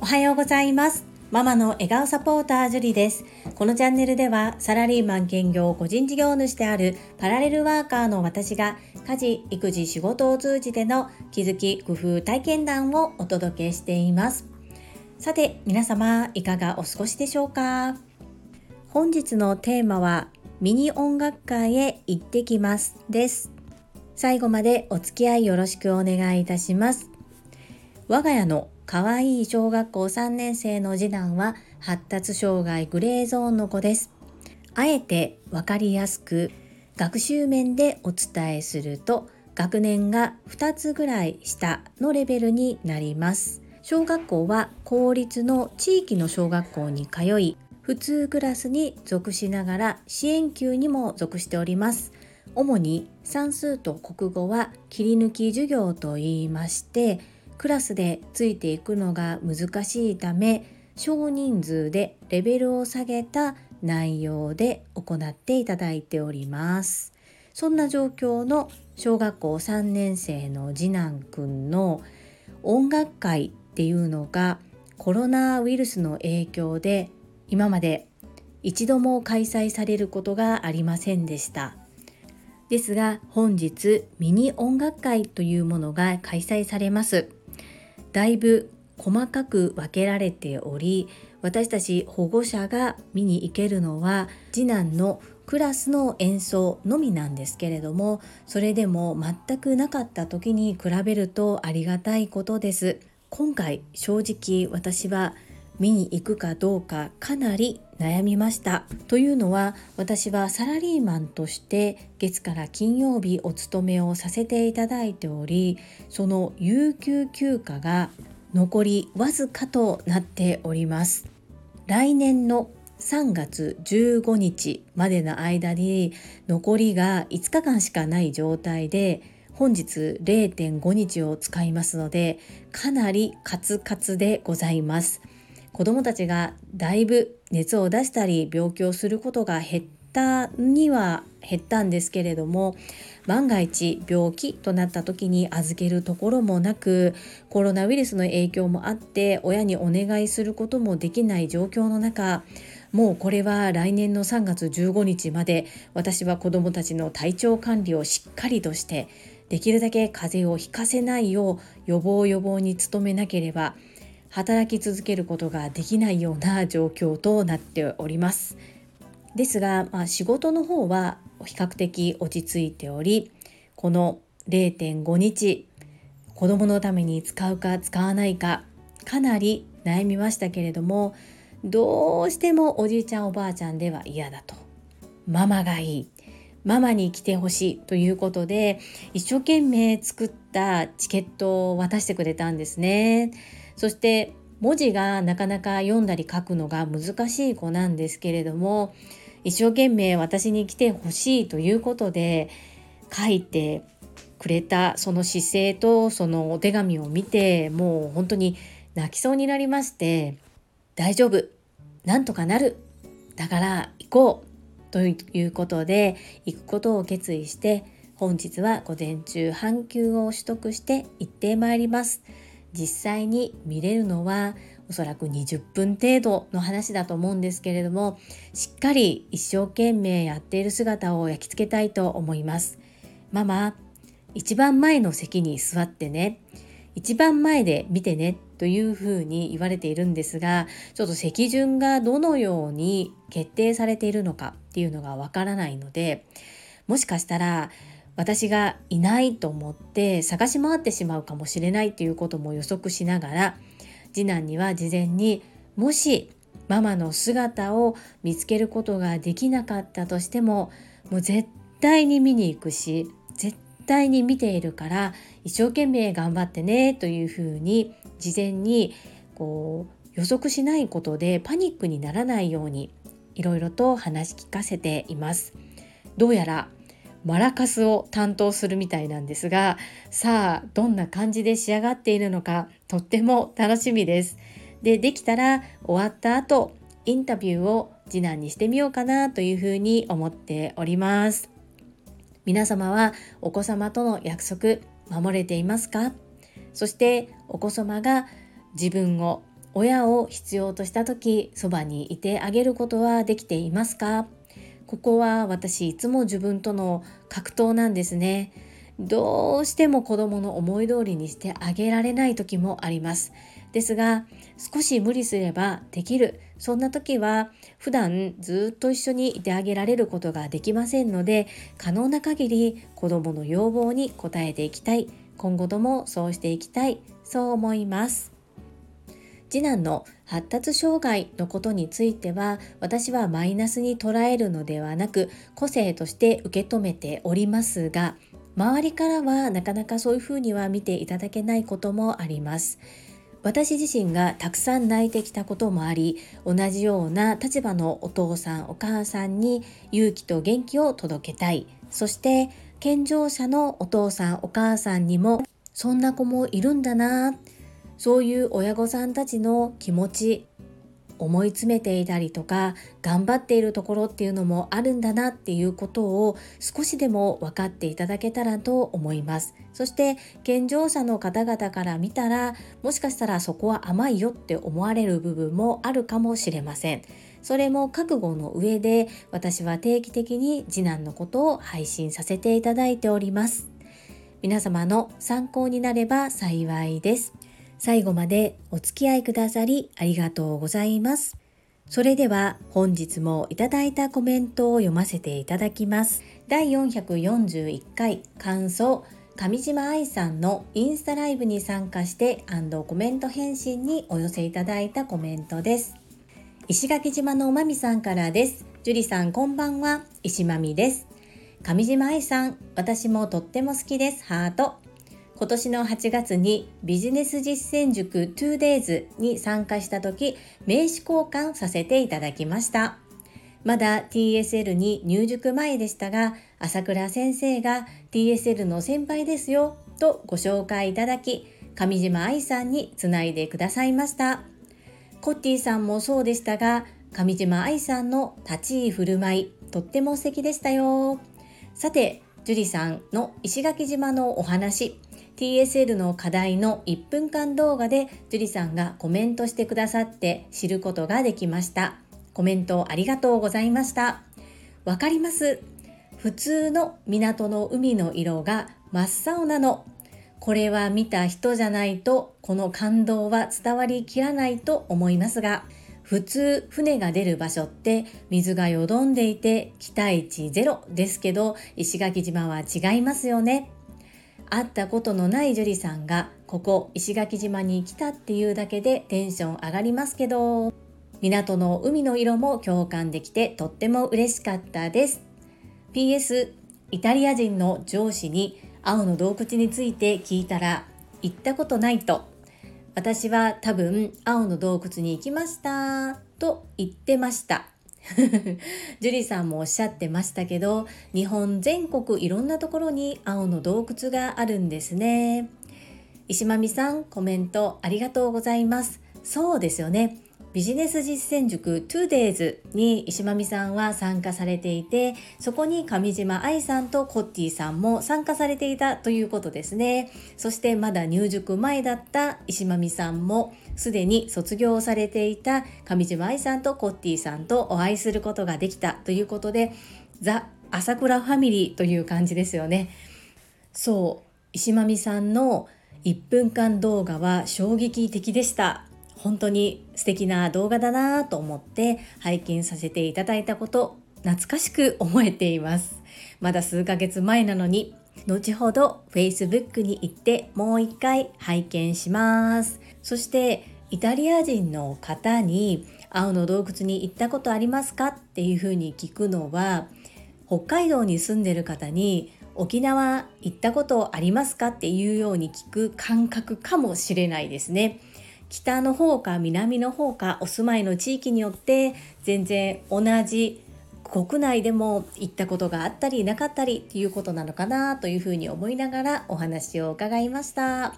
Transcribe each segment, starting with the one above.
おはようございます。ママの笑顔サポータージュリです。このチャンネルではサラリーマン兼業個人事業主であるパラレルワーカーの私が家事育児仕事を通じての気づき工夫体験談をお届けしています。さて皆様いかがお過ごしでしょうか？本日のテーマはミニ音楽会へ行ってきますです。最後までお付き合いよろしくお願いいたします我が家の可愛い小学校3年生の次男は発達障害グレーゾーンの子です。あえてわかりやすく学習面でお伝えすると学年が2つぐらい下のレベルになります。小学校は公立の地域の小学校に通い普通クラスに属しながら支援級にも属しております。主に算数と国語は切り抜き授業といいましてクラスでついていくのが難しいため少人数でレベルを下げた内容で行っていただいております。そんな状況の小学校3年生の次男くんの音楽会っていうのがコロナウイルスの影響で今まで一度も開催されることがありませんでした。ですが本日ミニ音楽会というものが開催されます。だいぶ細かく分けられており私たち保護者が見に行けるのは次男のクラスの演奏のみなんですけれどもそれでも全くなかった時に比べるとありがたいことです。今回正直私は見に行くかどうかかなり悩みましたというのは私はサラリーマンとして月から金曜日お勤めをさせていただいておりその有給休暇が残りわずかとなっております来年の3月15日までの間に残りが5日間しかない状態で本日0.5日を使いますのでかなりカツカツでございます。子どもたちがだいぶ熱を出したり病気をすることが減ったには減ったんですけれども万が一病気となった時に預けるところもなくコロナウイルスの影響もあって親にお願いすることもできない状況の中もうこれは来年の3月15日まで私は子どもたちの体調管理をしっかりとしてできるだけ風邪をひかせないよう予防予防に努めなければ働き続けることができないような状況となっております。ですが、まあ、仕事の方は比較的落ち着いておりこの0.5日子供のために使うか使わないかかなり悩みましたけれどもどうしてもおじいちゃんおばあちゃんでは嫌だとママがいいママに来てほしいということで一生懸命作ったチケットを渡してくれたんですね。そして文字がなかなか読んだり書くのが難しい子なんですけれども一生懸命私に来てほしいということで書いてくれたその姿勢とそのお手紙を見てもう本当に泣きそうになりまして大丈夫なんとかなるだから行こうということで行くことを決意して本日は午前中半休を取得して行ってまいります。実際に見れるのはおそらく20分程度の話だと思うんですけれどもしっかり一生懸命やっている姿を焼き付けたいと思います。ママ一番前の席に座ってね一番前で見てねというふうに言われているんですがちょっと席順がどのように決定されているのかっていうのがわからないのでもしかしたら私がいないと思って探し回ってしまうかもしれないということも予測しながら次男には事前にもしママの姿を見つけることができなかったとしてももう絶対に見に行くし絶対に見ているから一生懸命頑張ってねというふうに事前にこう予測しないことでパニックにならないようにいろいろと話聞かせています。どうやらマラカスを担当するみたいなんですがさあどんな感じで仕上がっているのかとっても楽しみです。でできたら終わった後インタビューを次男にしてみようかなというふうに思っております。皆様はお子様との約束守れていますか？そしてお子様が自分を親を必要とした時そばにいてあげることはできていますか？ここは私いつも自分との格闘なんですね。どうしても子供の思い通りにしてあげられない時もあります。ですが少し無理すればできる。そんな時は普段ずっと一緒にいてあげられることができませんので可能な限り子供の要望に応えていきたい。今後ともそうしていきたい。そう思います。次男の発達障害のことについては私はマイナスに捉えるのではなく個性として受け止めておりますが周りからはなかなかそういうふうには見ていただけないこともあります。私自身がたくさん泣いてきたこともあり同じような立場のお父さんお母さんに勇気と元気を届けたいそして健常者のお父さんお母さんにもそんな子もいるんだなそういう親御さんたちの気持ち思い詰めていたりとか頑張っているところっていうのもあるんだなっていうことを少しでも分かっていただけたらと思います。そして健常者の方々から見たらもしかしたらそこは甘いよって思われる部分もあるかもしれません。それも覚悟の上で私は定期的に次男のことを配信させていただいております。皆様の参考になれば幸いです。最後までお付き合いくださりありがとうございます。それでは本日もいただいたコメントを読ませていただきます。第441回感想上島愛さんのインスタライブに参加してコメント返信にお寄せいただいたコメントです。石垣島のおまみさんからです。樹里さんこんばんは。石まみです。上島愛さん、私もとっても好きです。ハート。今年の8月にビジネス実践塾 2days に参加した時名刺交換させていただきました。まだ TSL に入塾前でしたが朝倉先生が TSL の先輩ですよとご紹介いただき上島愛さんにつないでくださいました。コッティさんもそうでしたが上島愛さんの立ち居振る舞いとっても素敵でしたよ。さて樹里さんの石垣島のお話 TSL の課題の1分間動画で樹里さんがコメントしてくださって知ることができました。コメントありがとうございました。わかります。普通の港の海の色が真っ青なの。これは見た人じゃないとこの感動は伝わりきらないと思いますが、普通船が出る場所って水がよどんでいて期待値ゼロですけど石垣島は違いますよね。会ったことのない樹里さんがここ石垣島に来たっていうだけでテンション上がりますけど港の海の色も共感できてとっても嬉しかったです。PS イタリア人の上司に青の洞窟について聞いたら行ったことないと。私は多分青の洞窟に行きましたと言ってました。ジュリさんもおっしゃってましたけど日本全国いろんなところに青の洞窟があるんですね。石間美さんコメントありがとうございます。そうですよね。ビジネス実践塾 2days に石間美さんは参加されていてそこに上島愛さんとコッティさんも参加されていたということですねそしてまだ入塾前だった石間美さんもすでに卒業されていた上島愛さんとコッティさんとお会いすることができたということでザ・朝倉ファミリーという感じですよね。そう石間美さんの1分間動画は衝撃的でした。本当に素敵な動画だなと思って拝見させていただいたこと懐かしく思えています。まだ数ヶ月前なのに後ほど Facebook に行ってもう一回拝見します。そしてイタリア人の方に青の洞窟に行ったことありますか？っていうふうに聞くのは北海道に住んでる方に沖縄行ったことありますか？っていうように聞く感覚かもしれないですね。北の方か南の方かお住まいの地域によって全然同じ国内でも行ったことがあったりなかったりっていうことなのかなというふうに思いながらお話を伺いました。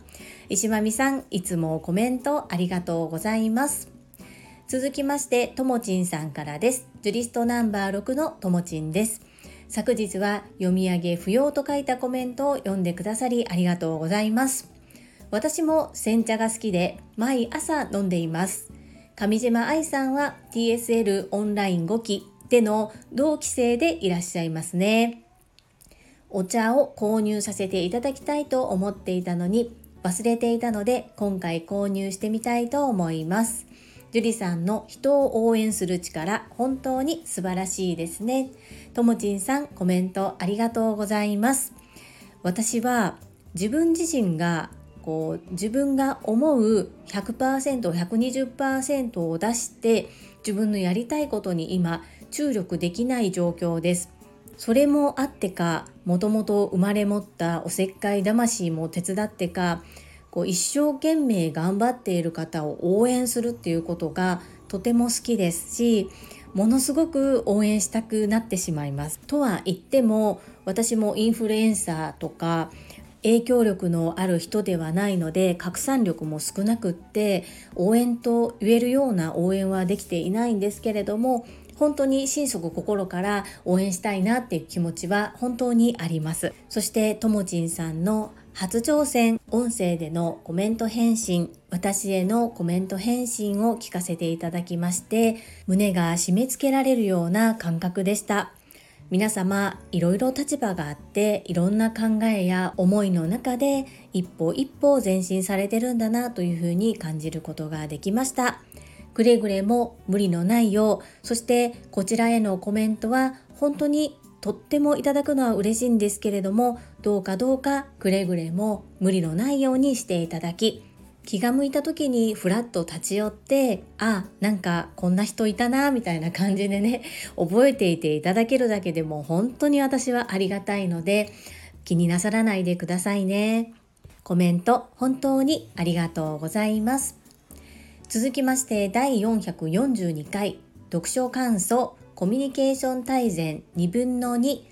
石間美さんいつもコメントありがとうございます。続きましてともちんさんからです。ジュリストナンバー6のともちんです。昨日は読み上げ不要と書いたコメントを読んでくださりありがとうございます。私も煎茶が好きで毎朝飲んでいます。上島愛さんは TSL オンライン5期での同期生でいらっしゃいますね。お茶を購入させていただきたいと思っていたのに忘れていたので今回購入してみたいと思います。樹里さんの人を応援する力本当に素晴らしいですね。ともちんさんコメントありがとうございます。私は自分自身がこう自分が思う 100%120% を出して自分のやりたいことに今注力できない状況です。それもあってかもともと生まれ持ったおせっかい魂も手伝ってかこう一生懸命頑張っている方を応援するっていうことがとても好きですしものすごく応援したくなってしまいます。とは言っても私もインフルエンサーとか影響力のある人ではないので拡散力も少なくって応援と言えるような応援はできていないんですけれども本当に心底心から応援したいなっていう気持ちは本当にあります。そしてともちんさんの初挑戦音声でのコメント返信私へのコメント返信を聞かせていただきまして胸が締め付けられるような感覚でした。皆様いろいろ立場があっていろんな考えや思いの中で一歩一歩前進されてるんだなというふうに感じることができました。くれぐれも無理のないようそしてこちらへのコメントは本当にとってもいただくのは嬉しいんですけれどもどうかどうかくれぐれも無理のないようにしていただき気が向いた時にふらっと立ち寄ってあなんかこんな人いたなみたいな感じでね 覚えていていただけるだけでも本当に私はありがたいので気になさらないでくださいね。コメント本当にありがとうございます。続きまして第442回読書感想コミュニケーション大全2分の2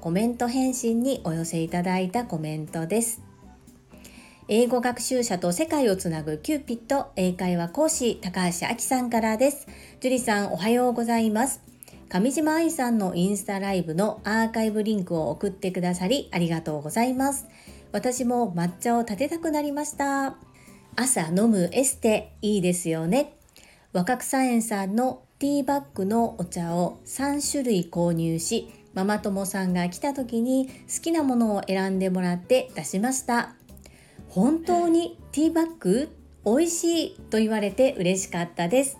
コメント返信にお寄せいただいたコメントです。英語学習者と世界をつなぐキューピット英会話講師高橋明さんからです。樹里さんおはようございます。上島愛さんのインスタライブのアーカイブリンクを送ってくださりありがとうございます。私も抹茶を立てたくなりました。朝飲むエステいいですよね。若草園さんのティーバッグのお茶を3種類購入し、ママ友さんが来た時に好きなものを選んでもらって出しました。本当にティーバッグ？美味しいと言われて嬉しかったです。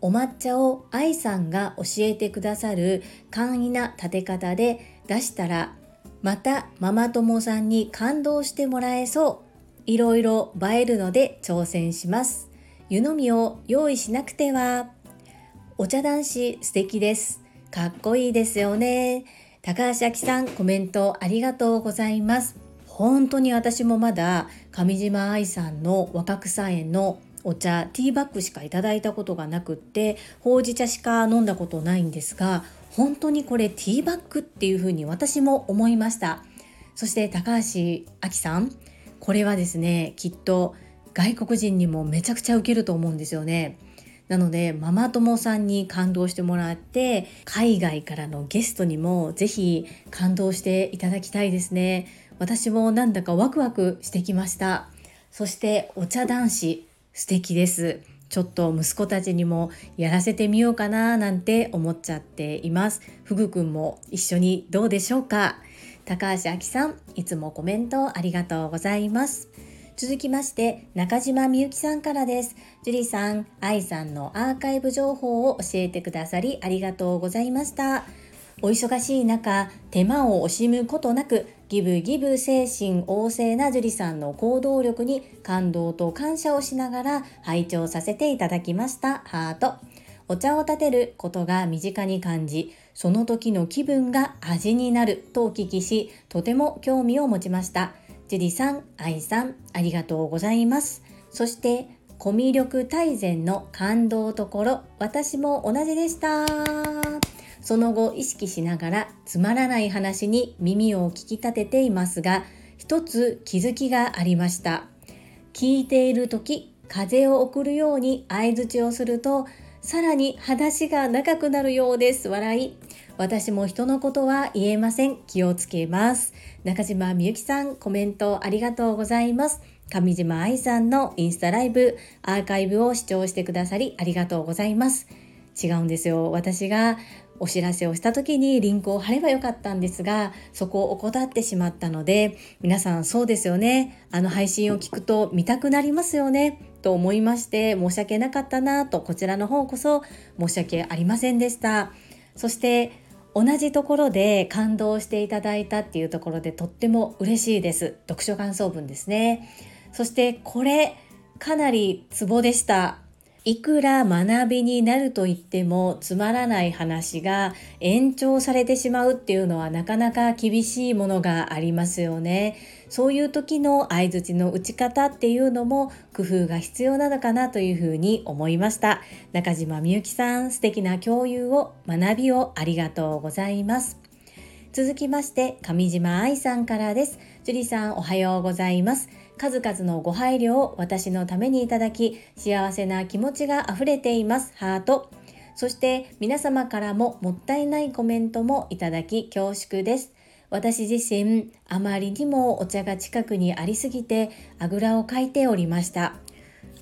お抹茶を愛さんが教えてくださる簡易な立て方で出したらまたママ友さんに感動してもらえそう。いろいろ映えるので挑戦します。湯飲みを用意しなくては。お茶男子素敵です。かっこいいですよね。高橋明さんコメントありがとうございます。本当に私もまだ上島愛さんの若草園のお茶ティーバッグしかいただいたことがなくってほうじ茶しか飲んだことないんですが本当にこれティーバッグっていうふうに私も思いました。そして高橋亜紀さんこれはですねきっと外国人にもめちゃくちゃウケると思うんですよね。なのでママ友さんに感動してもらって海外からのゲストにもぜひ感動していただきたいですね。私もなんだかワクワクしてきました。そしてお茶男子素敵です。ちょっと息子たちにもやらせてみようかななんて思っちゃっています。ふぐくんも一緒にどうでしょうか？高橋明さんいつもコメントありがとうございます。続きまして中島みゆきさんからです。樹里さん愛さんのアーカイブ情報を教えてくださりありがとうございました。お忙しい中手間を惜しむことなくギブギブ精神旺盛な樹里さんの行動力に感動と感謝をしながら拝聴させていただきました。ハート。お茶を立てることが身近に感じその時の気分が味になるとお聞きしとても興味を持ちました。樹里さん愛さんありがとうございます。そしてコミュ力大全の感動ところ私も同じでした。その後意識しながらつまらない話に耳を聞き立てていますが一つ気づきがありました聞いている時風を送るように相づちをするとさらに話が長くなるようです笑い私も人のことは言えません。気をつけます。中島みゆきさん、コメントありがとうございます。上島愛さんのインスタライブ、アーカイブを視聴してくださりありがとうございます。違うんですよ。私がお知らせをした時にリンクを貼ればよかったんですが、そこを怠ってしまったので、皆さんそうですよね。あの配信を聞くと見たくなりますよね。と思いまして申し訳なかったなとこちらの方こそ申し訳ありませんでした。そして同じところで感動していただいたっていうところでとっても嬉しいです。読書感想文ですね。そしてこれかなりツボでした。いくら学びになると言ってもつまらない話が延長されてしまうっていうのはなかなか厳しいものがありますよね。そういう時の相槌の打ち方っていうのも工夫が必要なのかなというふうに思いました。中島みゆきさん、素敵な共有を学びをありがとうございます。続きまして、上島愛さんからです。樹里さん、おはようございます。数々のご配慮を私のためにいただき、幸せな気持ちが溢れています。ハート。そして皆様からももったいないコメントもいただき恐縮です。私自身、あまりにもお茶が近くにありすぎて、あぐらをかいておりました。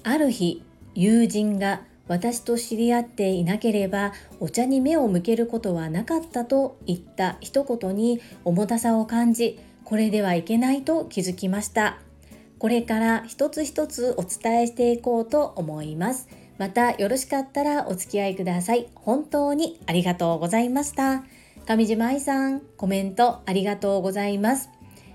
ある日、友人が私と知り合っていなければお茶に目を向けることはなかったと言った一言に重たさを感じ、これではいけないと気づきました。これから一つ一つお伝えしていこうと思います。またよろしかったらお付き合いください。本当にありがとうございました。上島愛さん、コメントありがとうございます。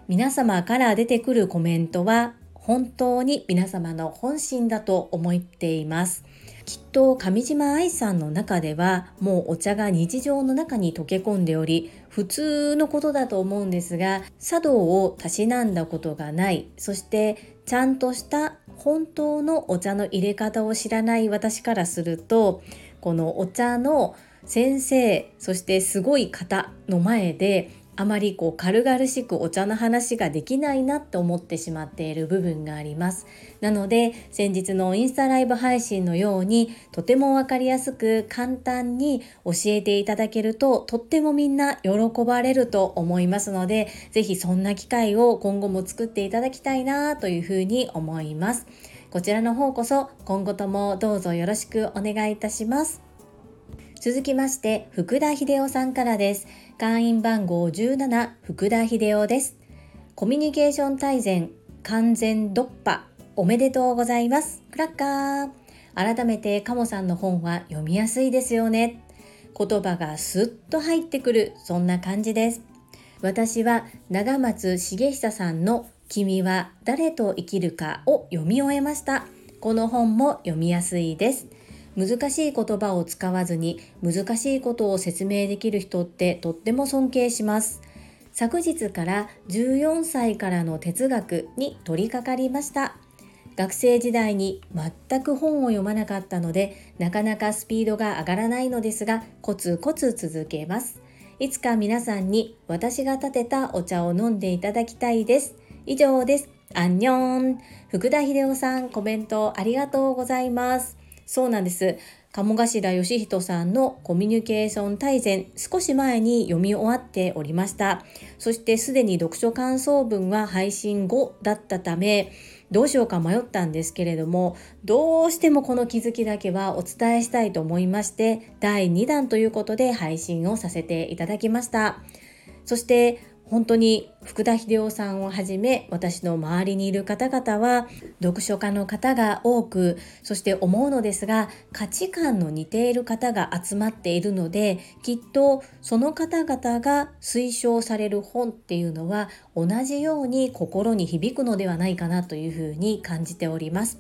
皆様から出てくるコメントは本当に皆様の本心だと思っています。きっと上島愛さんの中ではもうお茶が日常の中に溶け込んでおり普通のことだと思うんですが茶道をたしなんだことがない。そしてちゃんとした本当のお茶の入れ方を知らない私からするとこのお茶の先生そしてすごい方の前であまりこう軽々しくお茶の話ができないなって思ってしまっている部分があります。なので先日のインスタライブ配信のようにとてもわかりやすく簡単に教えていただけるととってもみんな喜ばれると思いますので是非そんな機会を今後も作っていただきたいなというふうに思います。こちらの方こそ今後ともどうぞよろしくお願いいたします。続きまして、福田秀夫さんからです。会員番号17、福田秀夫です。コミュニケーション大全、完全突破、おめでとうございます。クラッカー。改めて、カモさんの本は読みやすいですよね。言葉がスッと入ってくる、そんな感じです。私は長松茂久さんの君は誰と生きるかを読み終えました。この本も読みやすいです。難しい言葉を使わずに難しいことを説明できる人ってとっても尊敬します。昨日から14歳からの哲学に取り掛かりました。学生時代に全く本を読まなかったのでなかなかスピードが上がらないのですがコツコツ続けます。いつか皆さんに私が立てたお茶を飲んでいただきたいです。以上です。アンニョン福田秀夫さんコメントありがとうございます。そうなんです。鴨頭義人さんのコミュニケーション大全、少し前に読み終わっておりました。そしてすでに読書感想文は配信後だったため、どうしようか迷ったんですけれども、どうしてもこの気づきだけはお伝えしたいと思いまして、第2弾ということで配信をさせていただきました。そして本当に福田秀夫さんをはじめ私の周りにいる方々は読書家の方が多くそして思うのですが価値観の似ている方が集まっているのできっとその方々が推奨される本っていうのは同じように心に響くのではないかなというふうに感じております。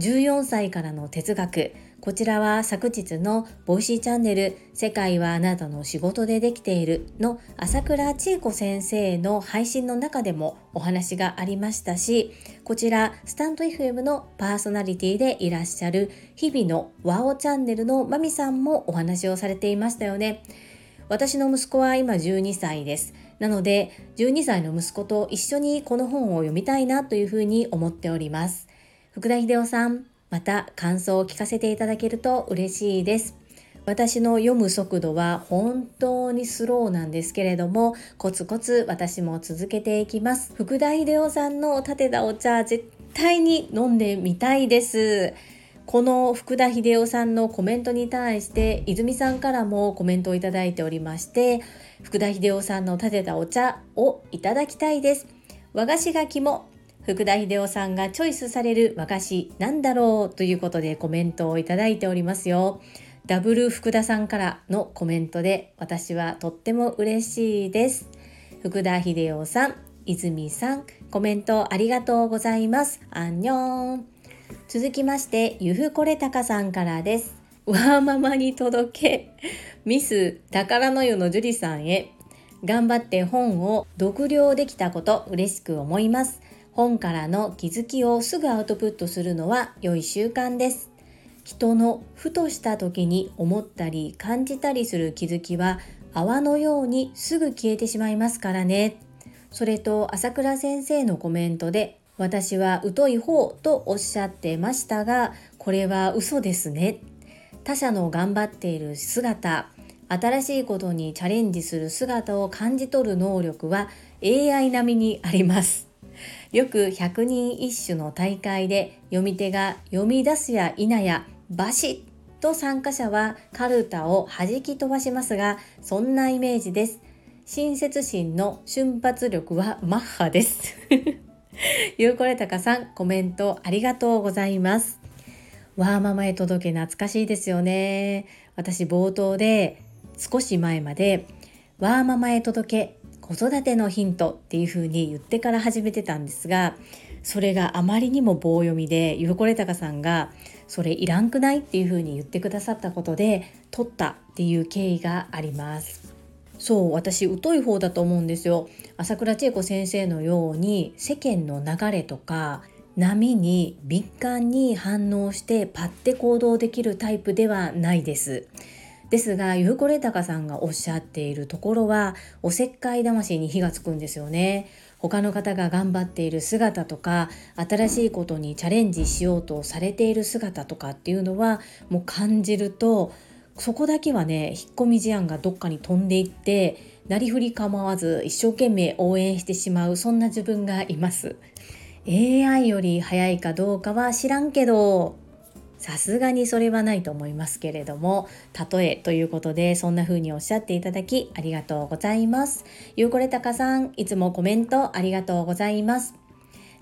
14歳からの哲学こちらは昨日の Voicy チャンネル世界はあなたの仕事でできているの朝倉千恵子先生の配信の中でもお話がありましたし、こちらスタンド FM のパーソナリティでいらっしゃる日々のワオチャンネルのまみさんもお話をされていましたよね。私の息子は今12歳です。なので12歳の息子と一緒にこの本を読みたいなというふうに思っております。福田秀夫さん、また感想を聞かせていただけると嬉しいです。私の読む速度は本当にスローなんですけれどもコツコツ私も続けていきます。福田秀夫さんの立てたお茶絶対に飲んでみたいです。この福田秀夫さんのコメントに対して泉さんからもコメントをいただいておりまして福田秀夫さんの立てたお茶をいただきたいです。和菓子が肝福田秀夫さんがチョイスされる和菓子なんだろうということでコメントをいただいておりますよ。ダブル福田さんからのコメントで私はとっても嬉しいです。福田秀夫さん、泉さん、コメントありがとうございます。アンニョン。続きまして、ゆふこれたかさんからです。わーママに届け。ミス宝の湯の樹里さんへ。頑張って本を読了できたこと嬉しく思います。本からの気づきをすぐアウトプットするのは良い習慣です。人のふとした時に思ったり感じたりする気づきは泡のようにすぐ消えてしまいますからね。それと朝倉先生のコメントで私は疎い方とおっしゃってましたがこれは嘘ですね。他者の頑張っている姿新しいことにチャレンジする姿を感じ取る能力は AI 並みにあります。よく百人一首の大会で読み手が読み出すや否やバシッと参加者はカルタを弾き飛ばしますがそんなイメージです。親切心の瞬発力はマッハです。ゆうこれたかさんコメントありがとうございます。わーママへ届け懐かしいですよね。私冒頭で少し前までわーママへ届け子育てのヒントっていう風に言ってから始めてたんですがそれがあまりにも棒読みでゆうこれたかさんがそれいらんくないっていう風に言ってくださったことで取ったっていう経緯があります。そう私疎い方だと思うんですよ。朝倉千恵子先生のように世間の流れとか波に敏感に反応してパッて行動できるタイプではないです。ですがゆうこれたかさんがおっしゃっているところはおせっかい魂に火がつくんですよね。他の方が頑張っている姿とか新しいことにチャレンジしようとされている姿とかっていうのはもう感じるとそこだけはね引っ込み思案がどっかに飛んでいってなりふり構わず一生懸命応援してしまうそんな自分がいます。AI より早いかどうかは知らんけど。さすがにそれはないと思いますけれども例えということでそんな風におっしゃっていただきありがとうございます。ゆうこれたかさんいつもコメントありがとうございます。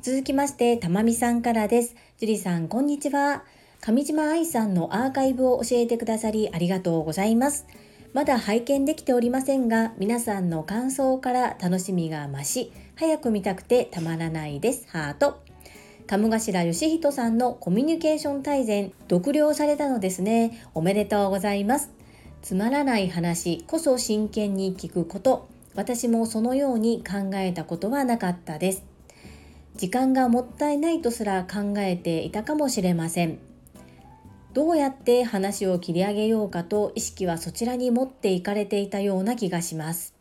続きましてたまみさんからです。樹里さんこんにちは。上島愛さんのアーカイブを教えてくださりありがとうございます。まだ拝見できておりませんが皆さんの感想から楽しみが増し早く見たくてたまらないです。ハート。鴨頭義人さんのコミュニケーション大全読了されたのですね。おめでとうございます。つまらない話こそ真剣に聞くこと。私もそのように考えたことはなかったです。時間がもったいないとすら考えていたかもしれません。どうやって話を切り上げようかと意識はそちらに持っていかれていたような気がします。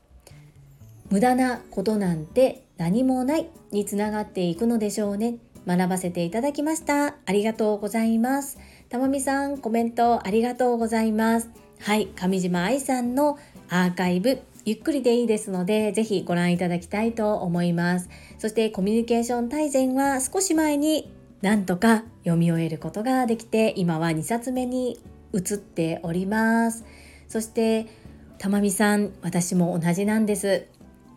無駄なことなんて何もないにつながっていくのでしょうね。学ばせていただきました。ありがとうございます。たまみさん、コメントありがとうございます。はい、上島愛さんのアーカイブ、ゆっくりでいいですので、ぜひご覧いただきたいと思います。そしてコミュニケーション大全は少し前になんとか読み終えることができて、今は2冊目に移っております。そして、たまみさん、私も同じなんです。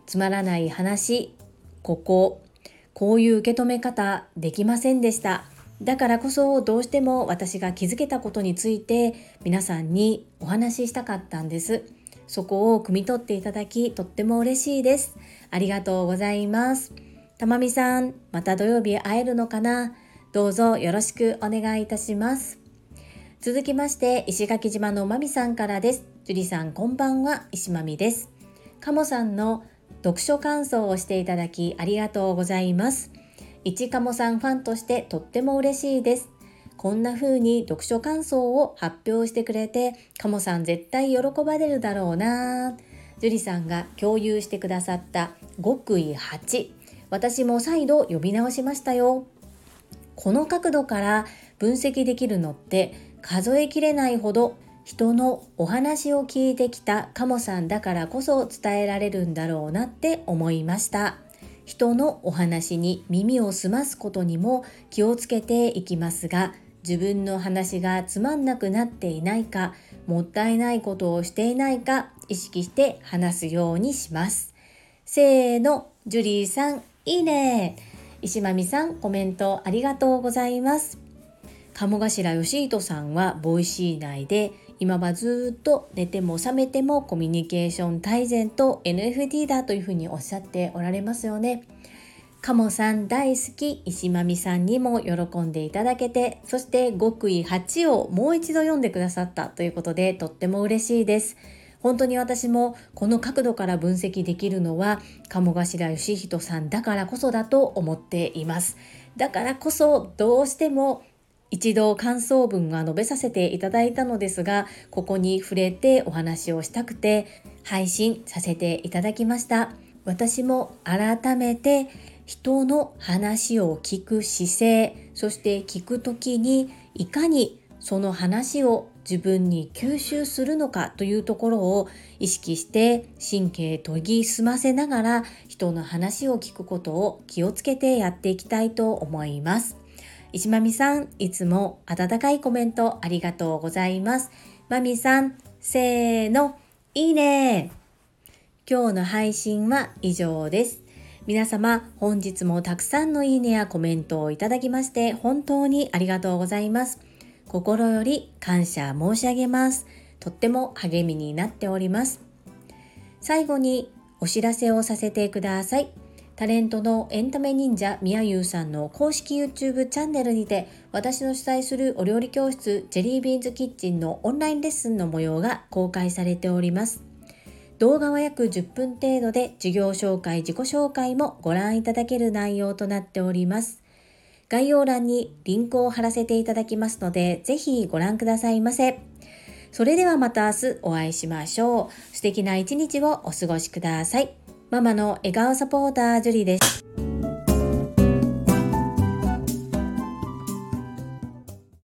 つまらない話、ここ、こういう受け止め方できませんでした。だからこそどうしても私が気づけたことについて皆さんにお話ししたかったんです。そこを汲み取っていただきとっても嬉しいです。ありがとうございます。たまみさん、また土曜日会えるのかな？どうぞよろしくお願いいたします。続きまして、石垣島のまみさんからです。樹里さん、こんばんは、石まみです。かもさんの読書感想をしていただきありがとうございます。一かもさんファンとしてとっても嬉しいです。こんな風に読書感想を発表してくれて、かもさん絶対喜ばれるだろうな樹里さんが共有してくださった極意8。私も再度呼び直しましたよ。この角度から分析できるのって数えきれないほど人のお話を聞いてきたカモさんだからこそ伝えられるんだろうなって思いました。人のお話に耳を澄ますことにも気をつけていきますが自分の話がつまんなくなっていないかもったいないことをしていないか意識して話すようにします。せーのジュリーさんいいね。石間美さんコメントありがとうございます。鴨頭嘉人さんは Voicy 内で今はずっと寝ても覚めてもコミュニケーション大全と NFT だというふうにおっしゃっておられますよね。カモさん大好き石まみさんにも喜んでいただけてそして極意8をもう一度読んでくださったということでとっても嬉しいです。本当に私もこの角度から分析できるのは鴨頭義人さんだからこそだと思っています。だからこそどうしても一度感想文が述べさせていただいたのですがここに触れてお話をしたくて配信させていただきました私も改めて人の話を聞く姿勢そして聞く時にいかにその話を自分に吸収するのかというところを意識して神経研ぎ澄ませながら人の話を聞くことを気をつけてやっていきたいと思います。石まみさん、いつも温かいコメントありがとうございます。まみさん、せーの、いいね今日の配信は以上です。皆様、本日もたくさんのいいねやコメントをいただきまして本当にありがとうございます。心より感謝申し上げます。とっても励みになっております。最後にお知らせをさせてください。タレントのエンタメ忍者みやゆうさんの公式 YouTube チャンネルにて私の主催するお料理教室ジェリービーンズキッチンのオンラインレッスンの模様が公開されております。動画は約10分程度で授業紹介、自己紹介もご覧いただける内容となっております。概要欄にリンクを貼らせていただきますので、ぜひご覧くださいませ。それではまた明日お会いしましょう。素敵な一日をお過ごしください。ママの笑顔サポータージュリです。